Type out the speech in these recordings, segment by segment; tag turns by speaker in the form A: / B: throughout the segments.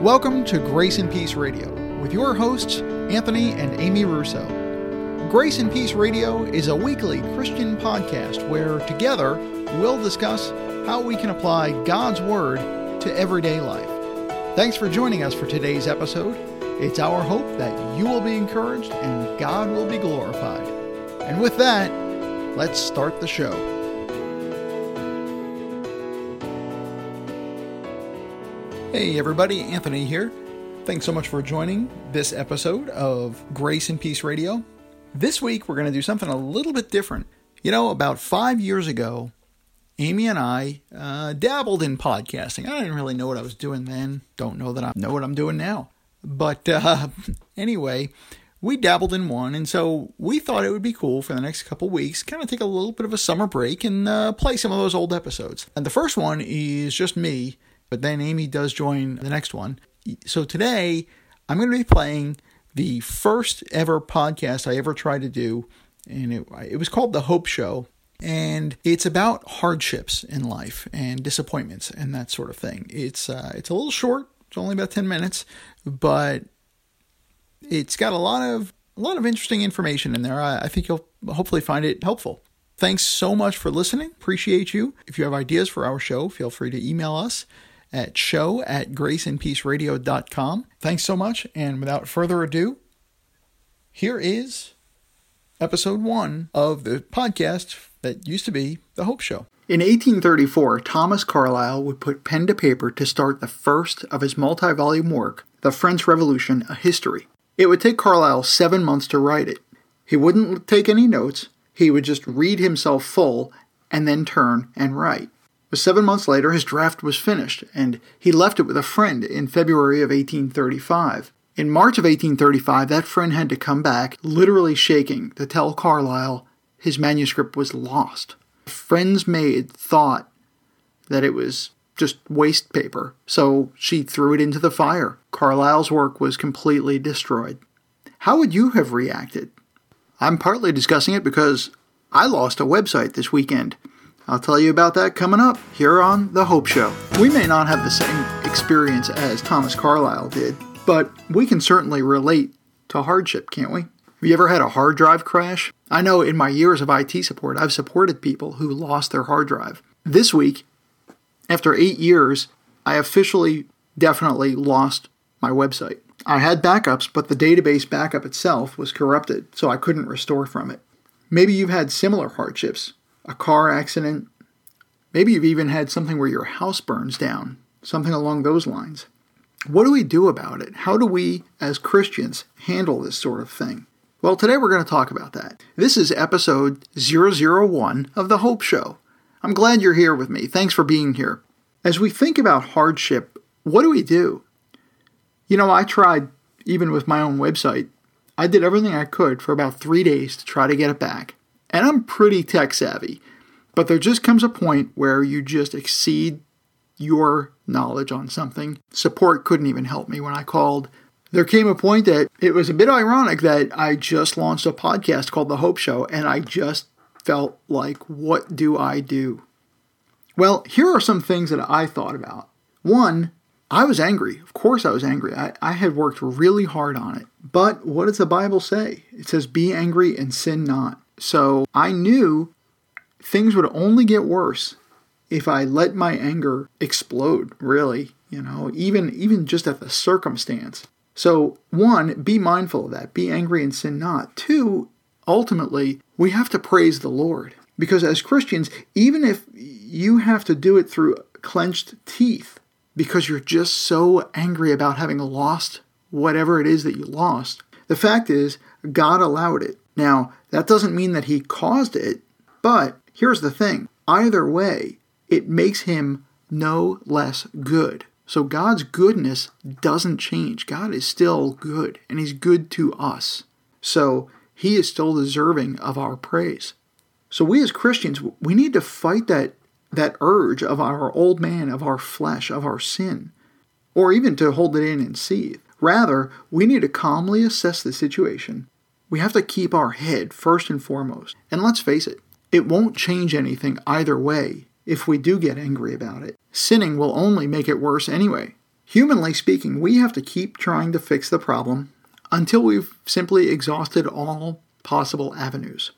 A: Welcome to Grace and Peace Radio with your hosts, Anthony and Amy Russo. Grace and Peace Radio is a weekly Christian podcast where together we'll discuss how we can apply God's Word to everyday life. Thanks for joining us for today's episode. It's our hope that you will be encouraged and God will be glorified. And with that, let's start the show. Hey, everybody, Anthony here. Thanks so much for joining this episode of Grace and Peace Radio. This week, we're going to do something a little bit different. You know, about five years ago, Amy and I uh, dabbled in podcasting. I didn't really know what I was doing then. Don't know that I know what I'm doing now. But uh, anyway, we dabbled in one, and so we thought it would be cool for the next couple weeks, kind of take a little bit of a summer break and uh, play some of those old episodes. And the first one is just me but then Amy does join the next one. So today, I'm going to be playing the first ever podcast I ever tried to do, and it, it was called The Hope Show. And it's about hardships in life and disappointments and that sort of thing. It's uh, it's a little short. It's only about ten minutes, but it's got a lot of a lot of interesting information in there. I, I think you'll hopefully find it helpful. Thanks so much for listening. Appreciate you. If you have ideas for our show, feel free to email us at show at graceandpeaceradio.com. Thanks so much, and without further ado, here is episode one of the podcast that used to be The Hope Show. In 1834, Thomas Carlyle would put pen to paper to start the first of his multi volume work, The French Revolution A History. It would take Carlyle seven months to write it. He wouldn't take any notes, he would just read himself full and then turn and write. But seven months later, his draft was finished, and he left it with a friend in February of 1835. In March of 1835, that friend had to come back, literally shaking, to tell Carlyle his manuscript was lost. A friend's maid thought that it was just waste paper, so she threw it into the fire. Carlyle's work was completely destroyed. How would you have reacted? I'm partly discussing it because I lost a website this weekend. I'll tell you about that coming up here on The Hope Show. We may not have the same experience as Thomas Carlyle did, but we can certainly relate to hardship, can't we? Have you ever had a hard drive crash? I know in my years of IT support, I've supported people who lost their hard drive. This week, after eight years, I officially definitely lost my website. I had backups, but the database backup itself was corrupted, so I couldn't restore from it. Maybe you've had similar hardships a car accident. Maybe you've even had something where your house burns down, something along those lines. What do we do about it? How do we, as Christians, handle this sort of thing? Well, today we're going to talk about that. This is episode 001 of The Hope Show. I'm glad you're here with me. Thanks for being here. As we think about hardship, what do we do? You know, I tried, even with my own website, I did everything I could for about three days to try to get it back. And I'm pretty tech savvy, but there just comes a point where you just exceed your knowledge on something. Support couldn't even help me when I called. There came a point that it was a bit ironic that I just launched a podcast called The Hope Show, and I just felt like, what do I do? Well, here are some things that I thought about. One, I was angry. Of course, I was angry. I, I had worked really hard on it. But what does the Bible say? It says, Be angry and sin not. So I knew things would only get worse if I let my anger explode, really, you know, even even just at the circumstance. So, one, be mindful of that. Be angry and sin not. Two, ultimately, we have to praise the Lord. Because as Christians, even if you have to do it through clenched teeth because you're just so angry about having lost whatever it is that you lost, the fact is, God allowed it. Now, that doesn't mean that he caused it, but here's the thing either way, it makes him no less good. So God's goodness doesn't change. God is still good, and he's good to us. So he is still deserving of our praise. So we as Christians, we need to fight that that urge of our old man, of our flesh, of our sin, or even to hold it in and seethe. Rather, we need to calmly assess the situation we have to keep our head first and foremost. And let's face it, it won't change anything either way if we do get angry about it. Sinning will only make it worse anyway. Humanly speaking, we have to keep trying to fix the problem until we've simply exhausted all possible avenues.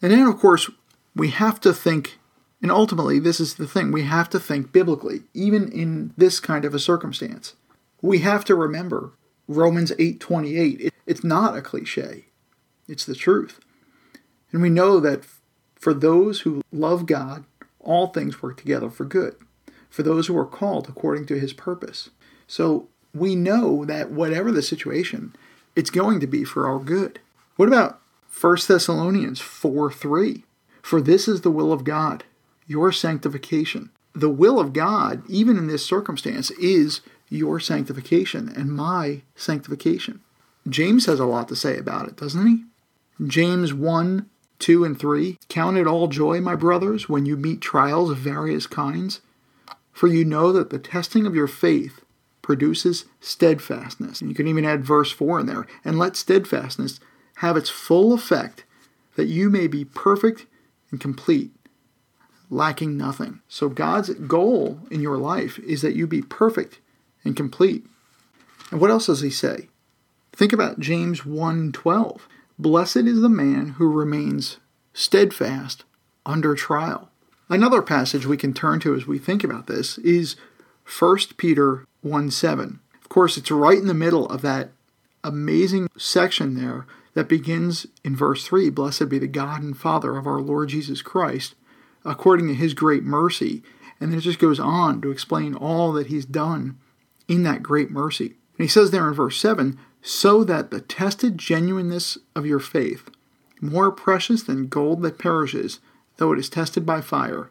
A: And then, of course, we have to think, and ultimately, this is the thing, we have to think biblically, even in this kind of a circumstance. We have to remember Romans 8:28. It's not a cliche. It's the truth. And we know that for those who love God, all things work together for good, for those who are called according to his purpose. So we know that whatever the situation, it's going to be for our good. What about 1 Thessalonians 4 3? For this is the will of God, your sanctification. The will of God, even in this circumstance, is your sanctification and my sanctification. James has a lot to say about it, doesn't he? James 1 2 and 3 Count it all joy, my brothers, when you meet trials of various kinds, for you know that the testing of your faith produces steadfastness. And you can even add verse 4 in there. And let steadfastness have its full effect, that you may be perfect and complete, lacking nothing. So God's goal in your life is that you be perfect and complete. And what else does he say? Think about James 1:12. Blessed is the man who remains steadfast under trial. Another passage we can turn to as we think about this is 1 Peter 1 7. Of course, it's right in the middle of that amazing section there that begins in verse 3 Blessed be the God and Father of our Lord Jesus Christ, according to his great mercy. And then it just goes on to explain all that he's done in that great mercy. And he says there in verse 7 so that the tested genuineness of your faith, more precious than gold that perishes, though it is tested by fire,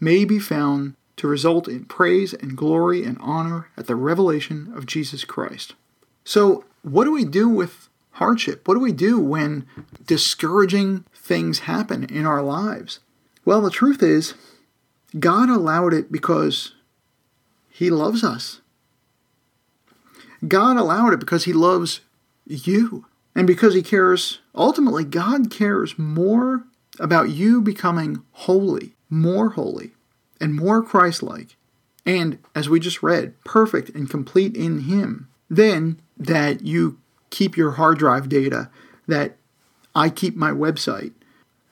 A: may be found to result in praise and glory and honor at the revelation of Jesus Christ. So, what do we do with hardship? What do we do when discouraging things happen in our lives? Well, the truth is, God allowed it because He loves us. God allowed it because He loves you. And because He cares, ultimately, God cares more about you becoming holy, more holy, and more Christ like, and as we just read, perfect and complete in Him, than that you keep your hard drive data, that I keep my website.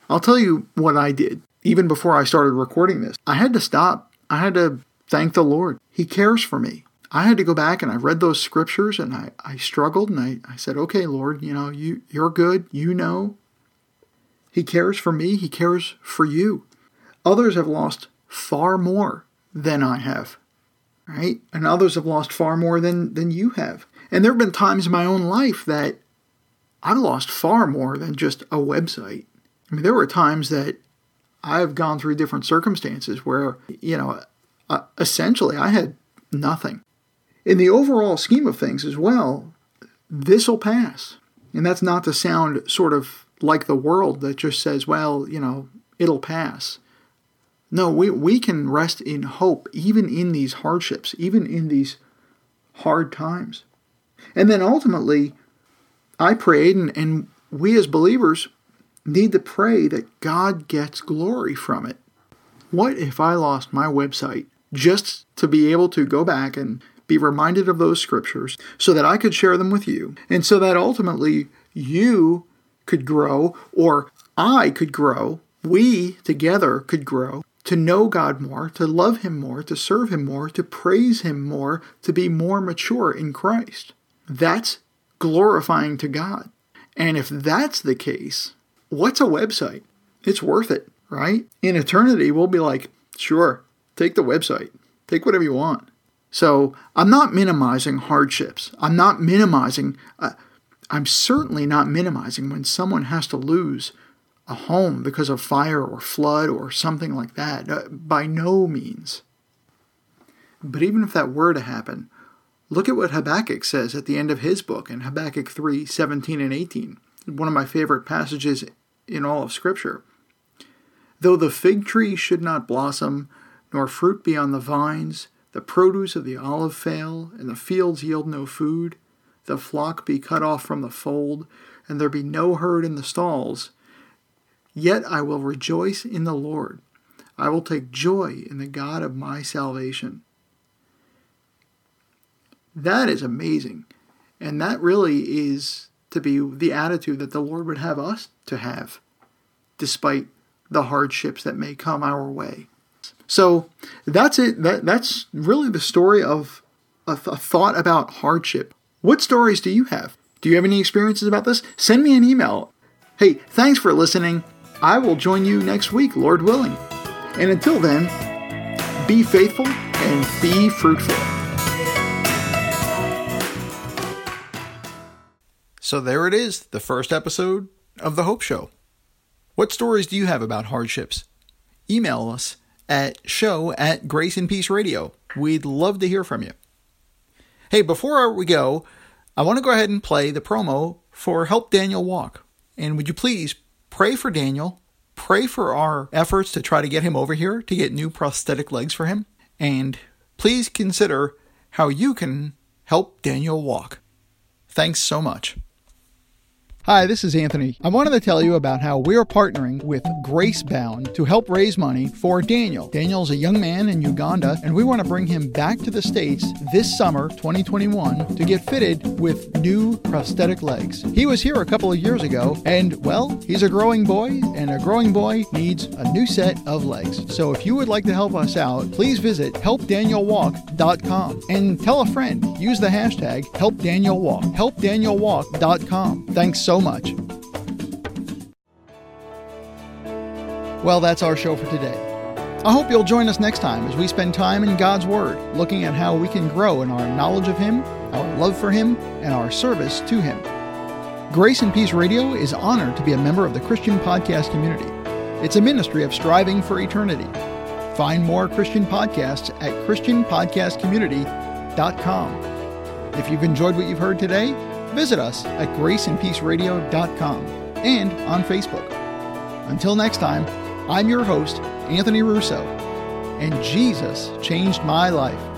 A: I'll tell you what I did even before I started recording this. I had to stop. I had to thank the Lord. He cares for me. I had to go back and I read those scriptures and I, I struggled and I, I said, okay, Lord, you know, you, you're good. You know. He cares for me. He cares for you. Others have lost far more than I have, right? And others have lost far more than, than you have. And there have been times in my own life that I've lost far more than just a website. I mean, there were times that I've gone through different circumstances where, you know, uh, essentially I had nothing in the overall scheme of things as well, this will pass. And that's not to sound sort of like the world that just says, well, you know, it'll pass. No, we, we can rest in hope even in these hardships, even in these hard times. And then ultimately, I prayed, and, and we as believers need to pray that God gets glory from it. What if I lost my website just to be able to go back and be reminded of those scriptures so that I could share them with you, and so that ultimately you could grow, or I could grow, we together could grow to know God more, to love Him more, to serve Him more, to praise Him more, to be more mature in Christ. That's glorifying to God. And if that's the case, what's a website? It's worth it, right? In eternity, we'll be like, sure, take the website, take whatever you want. So I'm not minimizing hardships. I'm not minimizing, uh, I'm certainly not minimizing when someone has to lose a home because of fire or flood or something like that. Uh, by no means. But even if that were to happen, look at what Habakkuk says at the end of his book in Habakkuk 3 17 and 18, one of my favorite passages in all of Scripture. Though the fig tree should not blossom, nor fruit be on the vines, the produce of the olive fail, and the fields yield no food, the flock be cut off from the fold, and there be no herd in the stalls. Yet I will rejoice in the Lord. I will take joy in the God of my salvation. That is amazing. And that really is to be the attitude that the Lord would have us to have, despite the hardships that may come our way. So that's it. That, that's really the story of a, a thought about hardship. What stories do you have? Do you have any experiences about this? Send me an email. Hey, thanks for listening. I will join you next week, Lord willing. And until then, be faithful and be fruitful. So there it is, the first episode of The Hope Show. What stories do you have about hardships? Email us at show at Grace and Peace Radio. We'd love to hear from you. Hey, before we go, I want to go ahead and play the promo for Help Daniel Walk. And would you please pray for Daniel, pray for our efforts to try to get him over here to get new prosthetic legs for him, and please consider how you can help Daniel walk. Thanks so much. Hi, this is Anthony. I wanted to tell you about how we're partnering with Gracebound to help raise money for Daniel. Daniel's a young man in Uganda, and we want to bring him back to the States this summer, 2021, to get fitted with new prosthetic legs. He was here a couple of years ago, and well, he's a growing boy, and a growing boy needs a new set of legs. So if you would like to help us out, please visit helpdanielwalk.com and tell a friend. Use the hashtag helpdanielwalk. Helpdanielwalk.com. Thanks so so much. Well, that's our show for today. I hope you'll join us next time as we spend time in God's Word, looking at how we can grow in our knowledge of Him, our love for Him, and our service to Him. Grace and Peace Radio is honored to be a member of the Christian Podcast community. It's a ministry of striving for eternity. Find more Christian podcasts at ChristianPodcastCommunity.com. If you've enjoyed what you've heard today, visit us at graceandpeaceradio.com and on Facebook. Until next time, I'm your host, Anthony Russo, and Jesus changed my life.